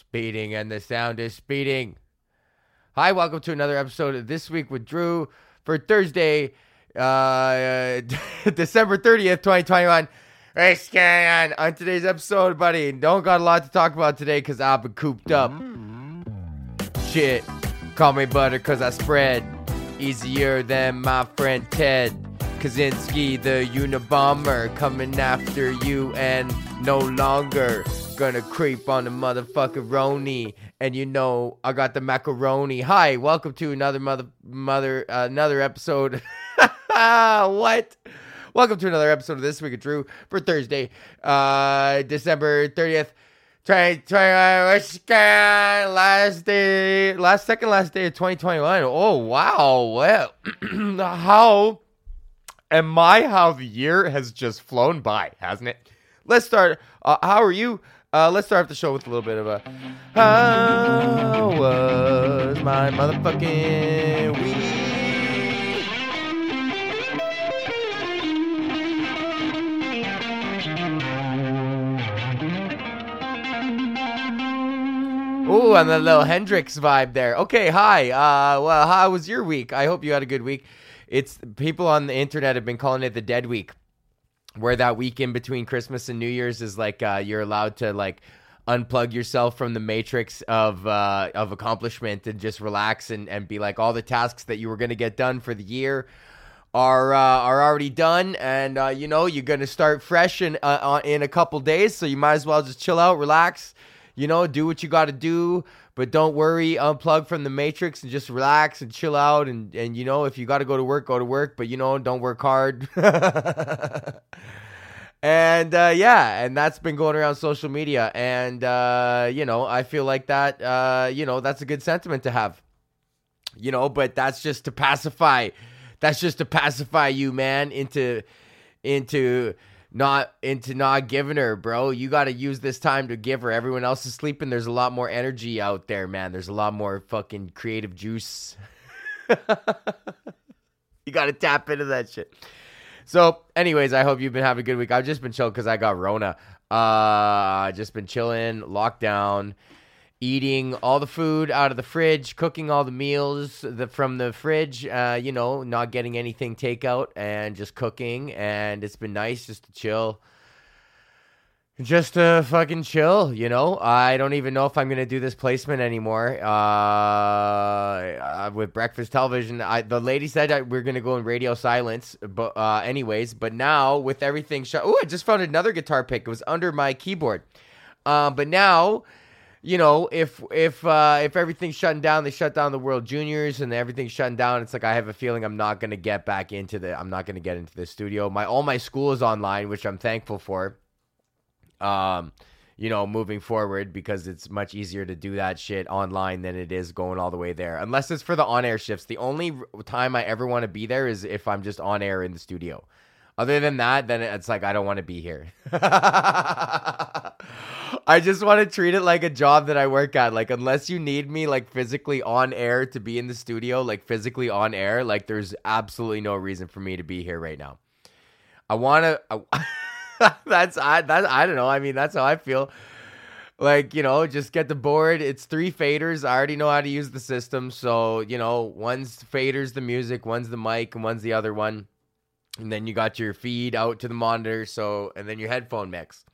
Speeding and the sound is speeding. Hi, welcome to another episode of This Week with Drew for Thursday, uh, December 30th, 2021. What's on? On today's episode, buddy, don't got a lot to talk about today because I've been cooped up. Shit, call me butter because I spread easier than my friend Ted. Kaczynski, the Unabomber, coming after you and no longer gonna creep on the motherfucker Roni. And you know I got the macaroni. Hi, welcome to another mother mother uh, another episode. what? Welcome to another episode of This Week of Drew for Thursday, uh, December 30th. 2021 last day last second last day of 2021 oh wow well how am I how the year has just flown by hasn't it let's start uh, how are you uh, let's start off the show with a little bit of a how was my motherfucking week Ooh, and the little Hendrix vibe there. Okay, hi. Uh, well, how was your week? I hope you had a good week. It's people on the internet have been calling it the dead week, where that week in between Christmas and New Year's is like uh, you're allowed to like unplug yourself from the matrix of uh, of accomplishment and just relax and, and be like all the tasks that you were gonna get done for the year are uh, are already done, and uh, you know you're gonna start fresh in uh, in a couple days, so you might as well just chill out, relax you know, do what you got to do, but don't worry, unplug from the matrix and just relax and chill out. And, and you know, if you got to go to work, go to work, but you know, don't work hard. and uh, yeah, and that's been going around social media. And, uh, you know, I feel like that, uh, you know, that's a good sentiment to have, you know, but that's just to pacify, that's just to pacify you, man, into, into, not into not giving her, bro. You got to use this time to give her. Everyone else is sleeping. There's a lot more energy out there, man. There's a lot more fucking creative juice. you got to tap into that shit. So, anyways, I hope you've been having a good week. I've just been chill because I got Rona. Uh, just been chilling, lockdown eating all the food out of the fridge, cooking all the meals the, from the fridge, uh, you know, not getting anything takeout and just cooking. And it's been nice just to chill. Just to fucking chill, you know. I don't even know if I'm gonna do this placement anymore. Uh, uh with breakfast television, I, the lady said I, we're gonna go in radio silence, but uh, anyways. But now with everything shut, oh, I just found another guitar pick. It was under my keyboard. Uh, but now you know, if if uh, if everything's shutting down, they shut down the World Juniors, and everything's shutting down. It's like I have a feeling I'm not gonna get back into the. I'm not gonna get into the studio. My all my school is online, which I'm thankful for. Um, you know, moving forward because it's much easier to do that shit online than it is going all the way there. Unless it's for the on air shifts. The only time I ever want to be there is if I'm just on air in the studio. Other than that, then it's like I don't want to be here. I just want to treat it like a job that I work at. Like unless you need me like physically on air to be in the studio, like physically on air, like there's absolutely no reason for me to be here right now. I want to That's I that I don't know. I mean, that's how I feel. Like, you know, just get the board. It's three faders. I already know how to use the system. So, you know, one's faders the music, one's the mic, and one's the other one and then you got your feed out to the monitor so and then your headphone mix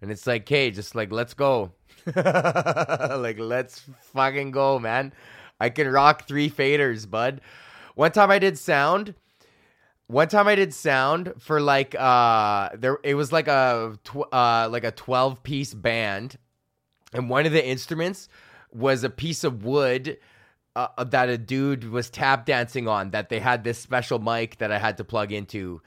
and it's like hey just like let's go like let's fucking go man i can rock three faders bud one time i did sound one time i did sound for like uh there it was like a tw- uh like a 12 piece band and one of the instruments was a piece of wood uh, uh, that a dude was tap dancing on that they had this special mic that I had to plug into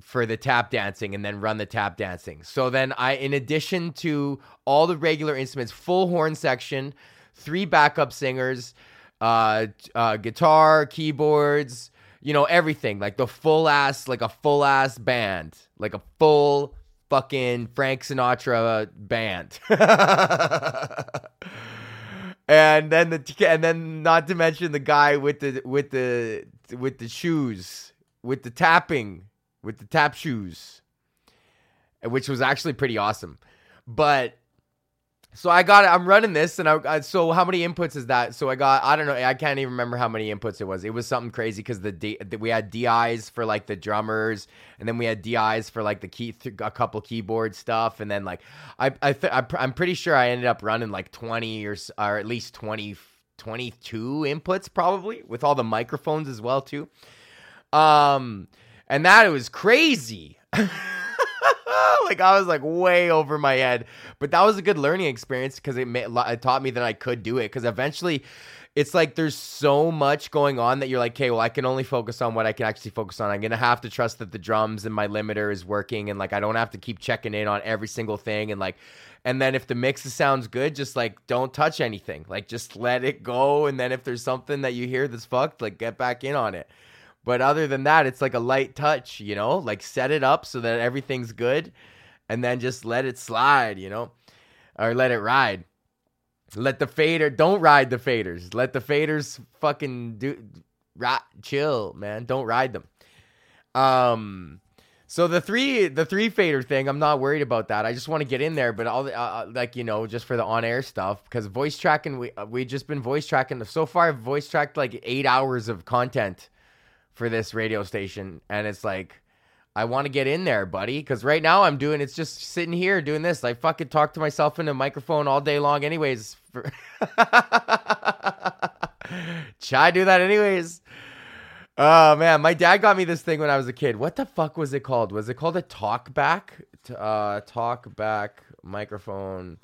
for the tap dancing and then run the tap dancing. So then I in addition to all the regular instruments, full horn section, three backup singers, uh, uh guitar, keyboards, you know, everything, like the full ass like a full ass band, like a full fucking Frank Sinatra band. and then the and then not to mention the guy with the with the with the shoes with the tapping with the tap shoes which was actually pretty awesome but so I got it. I'm running this and I, I, so how many inputs is that? So I got I don't know I can't even remember how many inputs it was. It was something crazy because the, we had DIs for like the drummers and then we had DIs for like the key a couple keyboard stuff and then like I I th- I'm pretty sure I ended up running like 20 or or at least 20 22 inputs probably with all the microphones as well too. Um and that was crazy. like I was like way over my head, but that was a good learning experience because it, it taught me that I could do it. Because eventually, it's like there's so much going on that you're like, okay, well, I can only focus on what I can actually focus on. I'm gonna have to trust that the drums and my limiter is working, and like I don't have to keep checking in on every single thing, and like, and then if the mix sounds good, just like don't touch anything, like just let it go, and then if there's something that you hear that's fucked, like get back in on it. But other than that, it's like a light touch, you know, like set it up so that everything's good and then just let it slide, you know, or let it ride. Let the fader, don't ride the faders. Let the faders fucking do, ride, chill, man. Don't ride them. Um, so the three, the three fader thing, I'm not worried about that. I just want to get in there, but all, uh, uh, like you know, just for the on air stuff, because voice tracking, we uh, we just been voice tracking. So far, I've voice tracked like eight hours of content for this radio station, and it's like I want to get in there, buddy, because right now I'm doing it's just sitting here doing this. I fucking talk to myself in a microphone all day long, anyways. Try do that anyways. Oh man, my dad got me this thing when I was a kid. What the fuck was it called? Was it called a talk back? Uh, talk back microphone.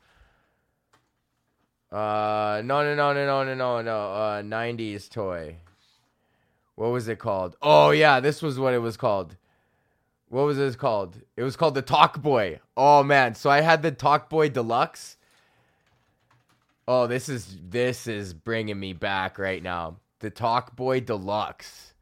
Uh, no, no, no, no, no, no, no, no. Uh, '90s toy. What was it called? Oh yeah, this was what it was called what was this called? It was called the Talk Boy. Oh man, so I had the Talk Boy Deluxe. Oh, this is this is bringing me back right now. The Talk Boy Deluxe.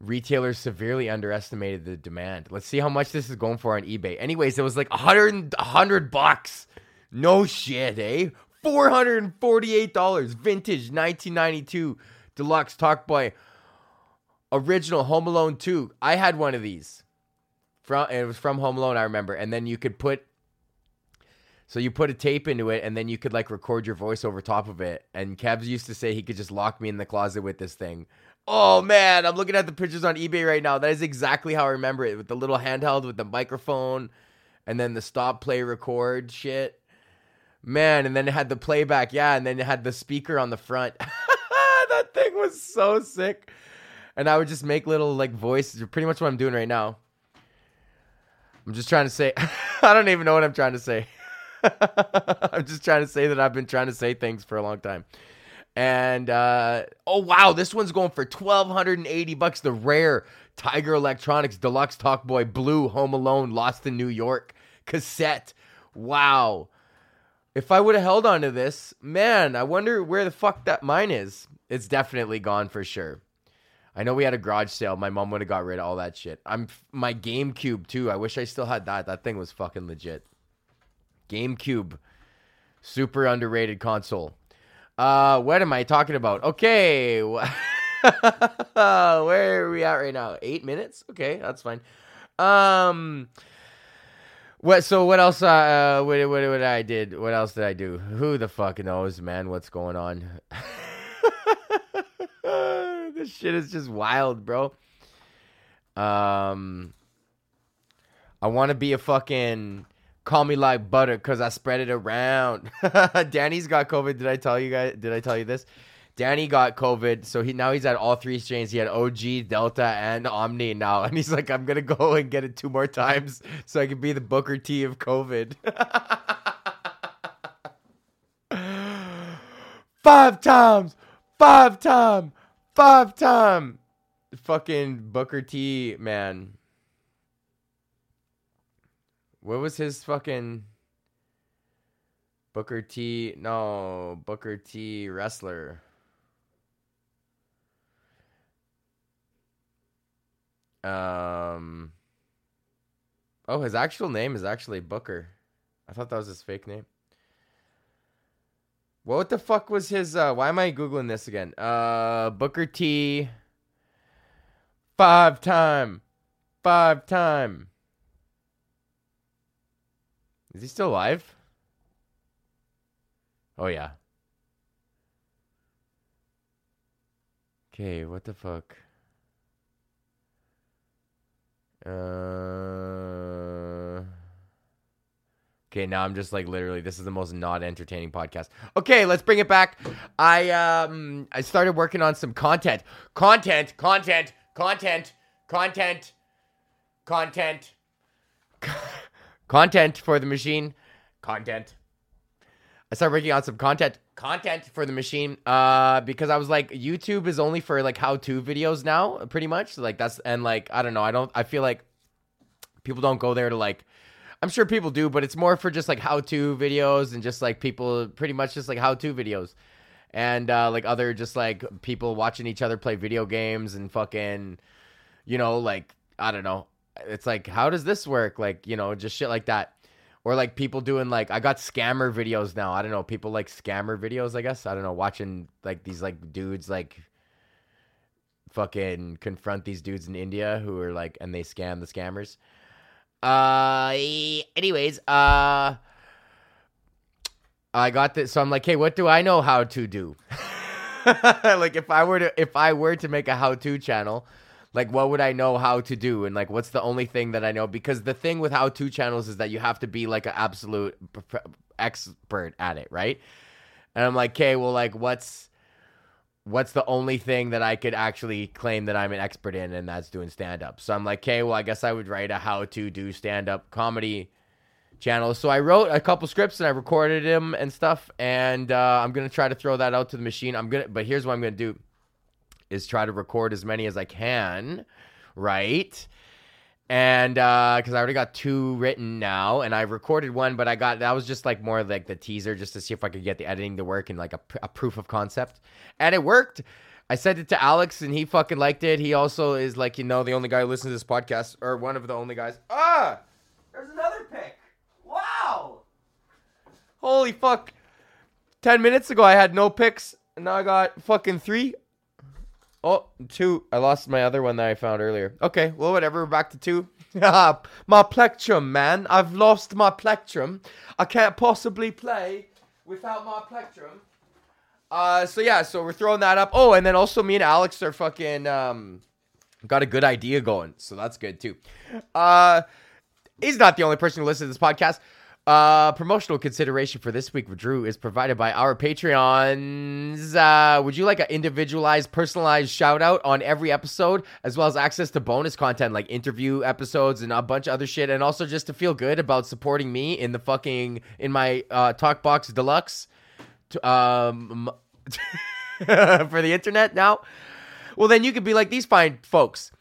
Retailers severely underestimated the demand. Let's see how much this is going for on eBay. Anyways, it was like 100 100 bucks. No shit, eh? $448 vintage 1992 deluxe Talk Boy original Home Alone 2. I had one of these. From it was from Home Alone, I remember. And then you could put so you put a tape into it and then you could like record your voice over top of it. And Kebs used to say he could just lock me in the closet with this thing. Oh man, I'm looking at the pictures on eBay right now. That is exactly how I remember it with the little handheld with the microphone and then the stop, play, record shit. Man, and then it had the playback, yeah, and then it had the speaker on the front. that thing was so sick and I would just make little like voices. Pretty much what I'm doing right now. I'm just trying to say. I don't even know what I'm trying to say. I'm just trying to say that I've been trying to say things for a long time. And uh, oh wow, this one's going for twelve hundred and eighty bucks. The rare Tiger Electronics Deluxe Talkboy Blue Home Alone Lost in New York cassette. Wow. If I would have held on to this, man, I wonder where the fuck that mine is. It's definitely gone for sure. I know we had a garage sale. My mom would have got rid of all that shit. I'm my GameCube too. I wish I still had that. That thing was fucking legit. GameCube, super underrated console. Uh, what am I talking about? Okay, where are we at right now? Eight minutes. Okay, that's fine. Um, what? So what else? Uh, what, what, what I did? What else did I do? Who the fuck knows, man? What's going on? this shit is just wild, bro. Um, I want to be a fucking call me like butter because I spread it around. Danny's got COVID. Did I tell you guys? Did I tell you this? Danny got COVID, so he now he's at all three strains. He had OG, Delta, and Omni now, and he's like, I'm gonna go and get it two more times so I can be the Booker T of COVID. five times, five times five time fucking Booker T man. What was his fucking Booker T? No, Booker T wrestler. Um. Oh, his actual name is actually Booker. I thought that was his fake name. What the fuck was his? Uh, why am I googling this again? Uh, Booker T. Five time, five time. Is he still alive? Oh yeah. Okay, what the fuck? Uh Okay, now I'm just like literally this is the most not entertaining podcast. Okay, let's bring it back. I um I started working on some content. Content, content, content, content, content. content for the machine. Content. I started working on some content content for the machine uh because I was like YouTube is only for like how to videos now pretty much like that's and like I don't know I don't I feel like people don't go there to like I'm sure people do but it's more for just like how to videos and just like people pretty much just like how to videos and uh like other just like people watching each other play video games and fucking you know like I don't know it's like how does this work like you know just shit like that or like people doing like I got scammer videos now. I don't know. People like scammer videos, I guess. I don't know, watching like these like dudes like fucking confront these dudes in India who are like and they scam the scammers. Uh anyways, uh I got this so I'm like, "Hey, what do I know how to do?" like if I were to if I were to make a how-to channel, like what would i know how to do? And like what's the only thing that i know? Because the thing with how to channels is that you have to be like an absolute expert at it right? And i'm like okay well like what's what's the only thing that i could actually claim that i'm an expert in and that's doing stand up so i'm like okay well i guess i would write a how to do stand up comedy channel. So i wrote a couple scripts and i recorded them and stuff and uh, i'm gonna try to throw that out to the machine. I'm gonna but here's what i'm gonna do is try to record as many as I can, right? And because uh, I already got two written now, and I recorded one, but I got that was just like more like the teaser, just to see if I could get the editing to work and like a, a proof of concept, and it worked. I sent it to Alex, and he fucking liked it. He also is like you know the only guy who listens to this podcast, or one of the only guys. Ah, there's another pick. Wow, holy fuck! Ten minutes ago I had no picks, and now I got fucking three. Oh, two. I lost my other one that I found earlier. Okay, well, whatever. We're back to two. my plectrum, man. I've lost my plectrum. I can't possibly play without my plectrum. Uh, so yeah, so we're throwing that up. Oh, and then also me and Alex are fucking um got a good idea going, so that's good too. Uh, he's not the only person who listens to this podcast. Uh, promotional consideration for this week with Drew is provided by our Patreons. Uh, would you like an individualized, personalized shout out on every episode, as well as access to bonus content like interview episodes and a bunch of other shit, and also just to feel good about supporting me in the fucking in my uh, Talkbox Deluxe, to, um, for the internet now? Well, then you could be like these fine folks.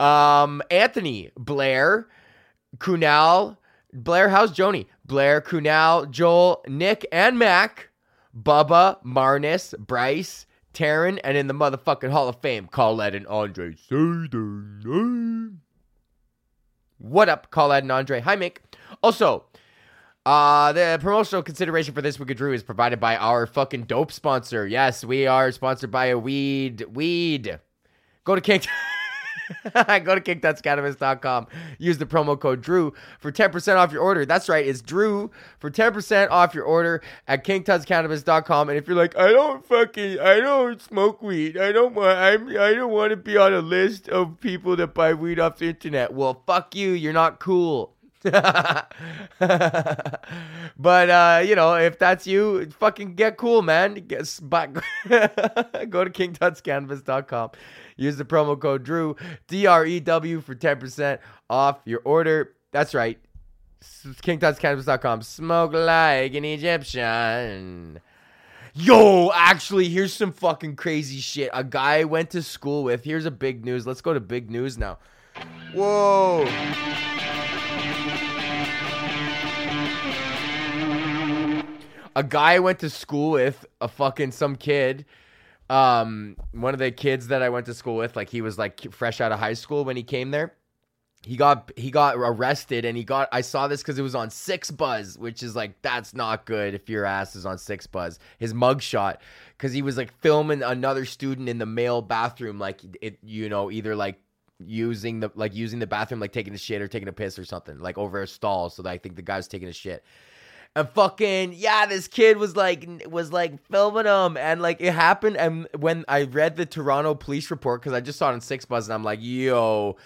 Um, Anthony Blair, Kunal. Blair, how's Joni? Blair, Kunal, Joel, Nick, and Mac, Bubba, Marnus, Bryce, Taryn, and in the motherfucking Hall of Fame, Colette and Andre. Say their name. What up, Colette and Andre? Hi, Mick. Also, uh, the promotional consideration for this week of Drew is provided by our fucking dope sponsor. Yes, we are sponsored by a weed. Weed. Go to King. Go to kingtutscannabis.com. Use the promo code Drew for 10% off your order. That's right, it's Drew for 10% off your order at kingtutscannabis.com. And if you're like, I don't fucking, I don't smoke weed. I don't want, I'm, I don't want to be on a list of people that buy weed off the internet. Well, fuck you. You're not cool. but uh, you know, if that's you, fucking get cool, man. Get, back, go to kingtutscannabis.com. Use the promo code Drew, D R E W, for 10% off your order. That's right. KingTutsCannabis.com. Smoke like an Egyptian. Yo, actually, here's some fucking crazy shit. A guy I went to school with. Here's a big news. Let's go to big news now. Whoa. A guy I went to school with, a fucking some kid um one of the kids that I went to school with, like he was like fresh out of high school when he came there. He got he got arrested and he got I saw this because it was on Six Buzz, which is like that's not good if your ass is on Six Buzz. His mugshot because he was like filming another student in the male bathroom, like it you know either like using the like using the bathroom like taking a shit or taking a piss or something like over a stall. So I think the guy was taking a shit and fucking yeah, this kid was like was like filming him, and like it happened. And when I read the Toronto police report, because I just saw it on Six Buzz, and I'm like, yo.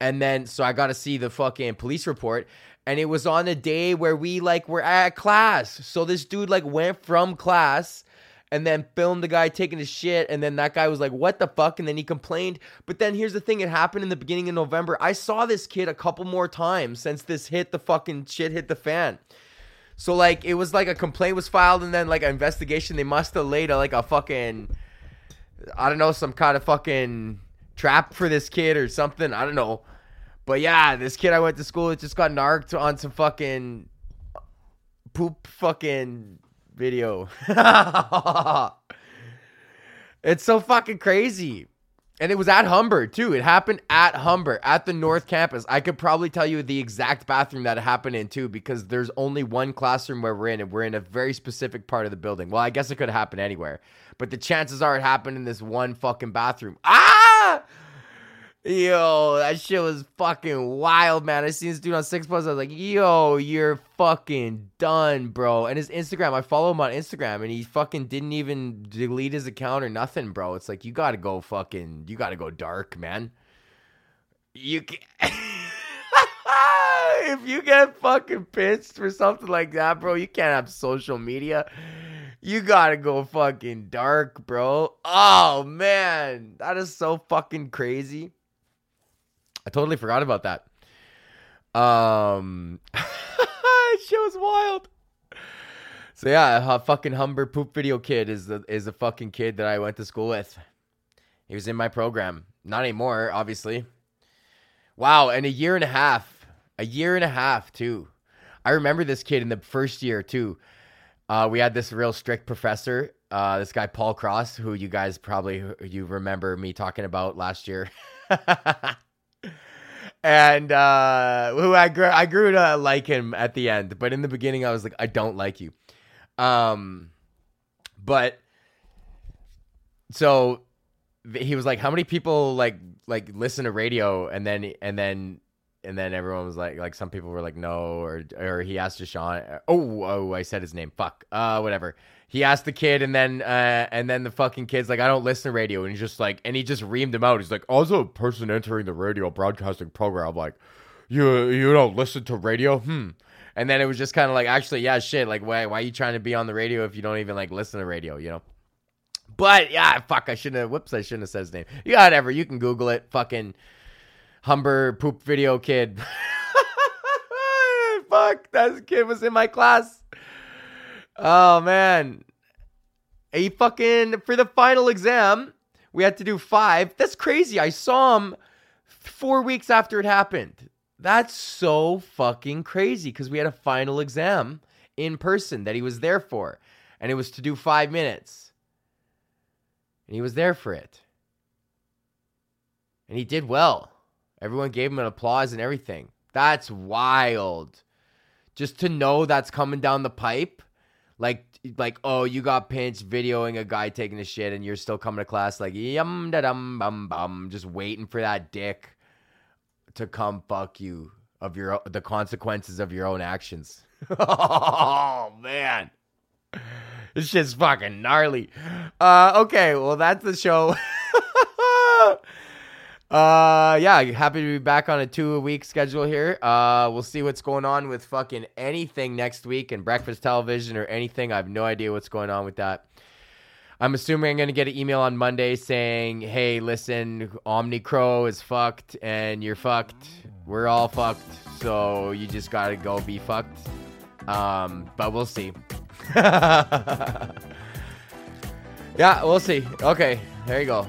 And then so I got to see the fucking police report, and it was on a day where we like were at class. So this dude like went from class and then filmed the guy taking his shit and then that guy was like what the fuck and then he complained but then here's the thing it happened in the beginning of november i saw this kid a couple more times since this hit the fucking shit hit the fan so like it was like a complaint was filed and then like an investigation they must have laid a, like a fucking i don't know some kind of fucking trap for this kid or something i don't know but yeah this kid i went to school with just got narked on some fucking poop fucking video. it's so fucking crazy. And it was at Humber too. It happened at Humber at the North Campus. I could probably tell you the exact bathroom that happened in too, because there's only one classroom where we're in, and we're in a very specific part of the building. Well, I guess it could happen anywhere, but the chances are it happened in this one fucking bathroom. Ah! Yo, that shit was fucking wild, man. I seen this dude on Six Buzz. I was like, yo, you're fucking done, bro. And his Instagram, I follow him on Instagram, and he fucking didn't even delete his account or nothing, bro. It's like, you gotta go fucking, you gotta go dark, man. You can if you get fucking pissed for something like that, bro, you can't have social media. You gotta go fucking dark, bro. Oh man, that is so fucking crazy. I totally forgot about that. Um, shit was wild. So yeah, a fucking Humber poop video kid is the is a fucking kid that I went to school with. He was in my program. Not anymore, obviously. Wow, and a year and a half. A year and a half too. I remember this kid in the first year too. Uh, we had this real strict professor, uh, this guy Paul Cross, who you guys probably you remember me talking about last year. and uh, who I grew I grew to like him at the end, but in the beginning I was like, I don't like you. Um, but so he was like, how many people like like listen to radio, and then and then and then everyone was like, like some people were like, no, or or he asked Deshaun. Oh, oh, I said his name. Fuck. Uh, whatever he asked the kid, and then uh, and then the fucking kid's like, I don't listen to radio, and he's just like, and he just reamed him out. He's like, as a person entering the radio broadcasting program, like, you you don't listen to radio, hmm. And then it was just kind of like, actually, yeah, shit. Like, why why are you trying to be on the radio if you don't even like listen to radio, you know? But yeah, fuck, I shouldn't have. Whoops, I shouldn't have said his name. Yeah, whatever. You can Google it. Fucking Humber poop video kid. fuck, that kid was in my class. Oh man. A fucking for the final exam, we had to do five. That's crazy. I saw him four weeks after it happened. That's so fucking crazy because we had a final exam in person that he was there for, and it was to do five minutes. And he was there for it. And he did well. Everyone gave him an applause and everything. That's wild. Just to know that's coming down the pipe like like oh you got pinched videoing a guy taking a shit and you're still coming to class like yum da dum bum bum just waiting for that dick to come fuck you of your the consequences of your own actions. oh man. This shit's fucking gnarly. Uh okay, well that's the show. Uh, yeah, happy to be back on a two week schedule here. Uh, we'll see what's going on with fucking anything next week and breakfast television or anything. I have no idea what's going on with that. I'm assuming I'm going to get an email on Monday saying, hey, listen, Omnicro is fucked and you're fucked. We're all fucked. So you just got to go be fucked. Um, but we'll see. yeah, we'll see. Okay, there you go.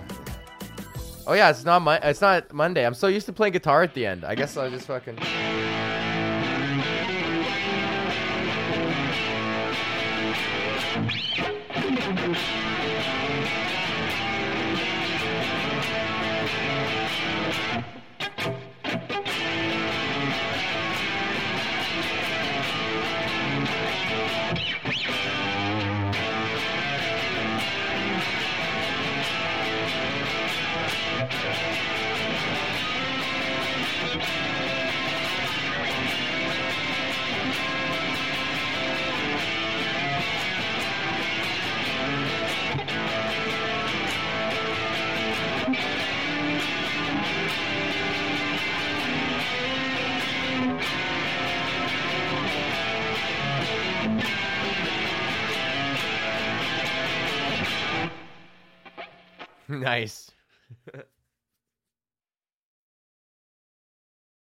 Oh yeah, it's not my. It's not Monday. I'm so used to playing guitar at the end. I guess I'll just fucking. Nice.